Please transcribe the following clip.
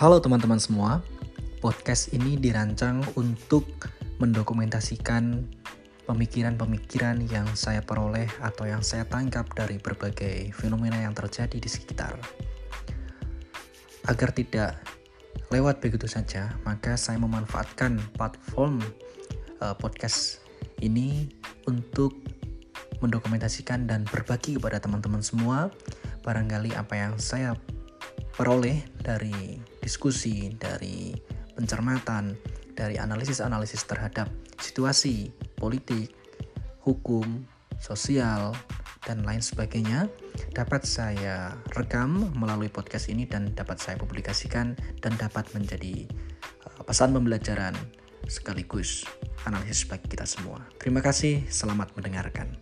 Halo teman-teman semua, podcast ini dirancang untuk mendokumentasikan pemikiran-pemikiran yang saya peroleh atau yang saya tangkap dari berbagai fenomena yang terjadi di sekitar. Agar tidak lewat begitu saja, maka saya memanfaatkan platform uh, podcast ini untuk mendokumentasikan dan berbagi kepada teman-teman semua barangkali apa yang saya peroleh dari diskusi, dari pencermatan, dari analisis-analisis terhadap situasi politik, hukum, sosial, dan lain sebagainya dapat saya rekam melalui podcast ini dan dapat saya publikasikan dan dapat menjadi uh, pesan pembelajaran sekaligus analisis bagi kita semua. Terima kasih, selamat mendengarkan.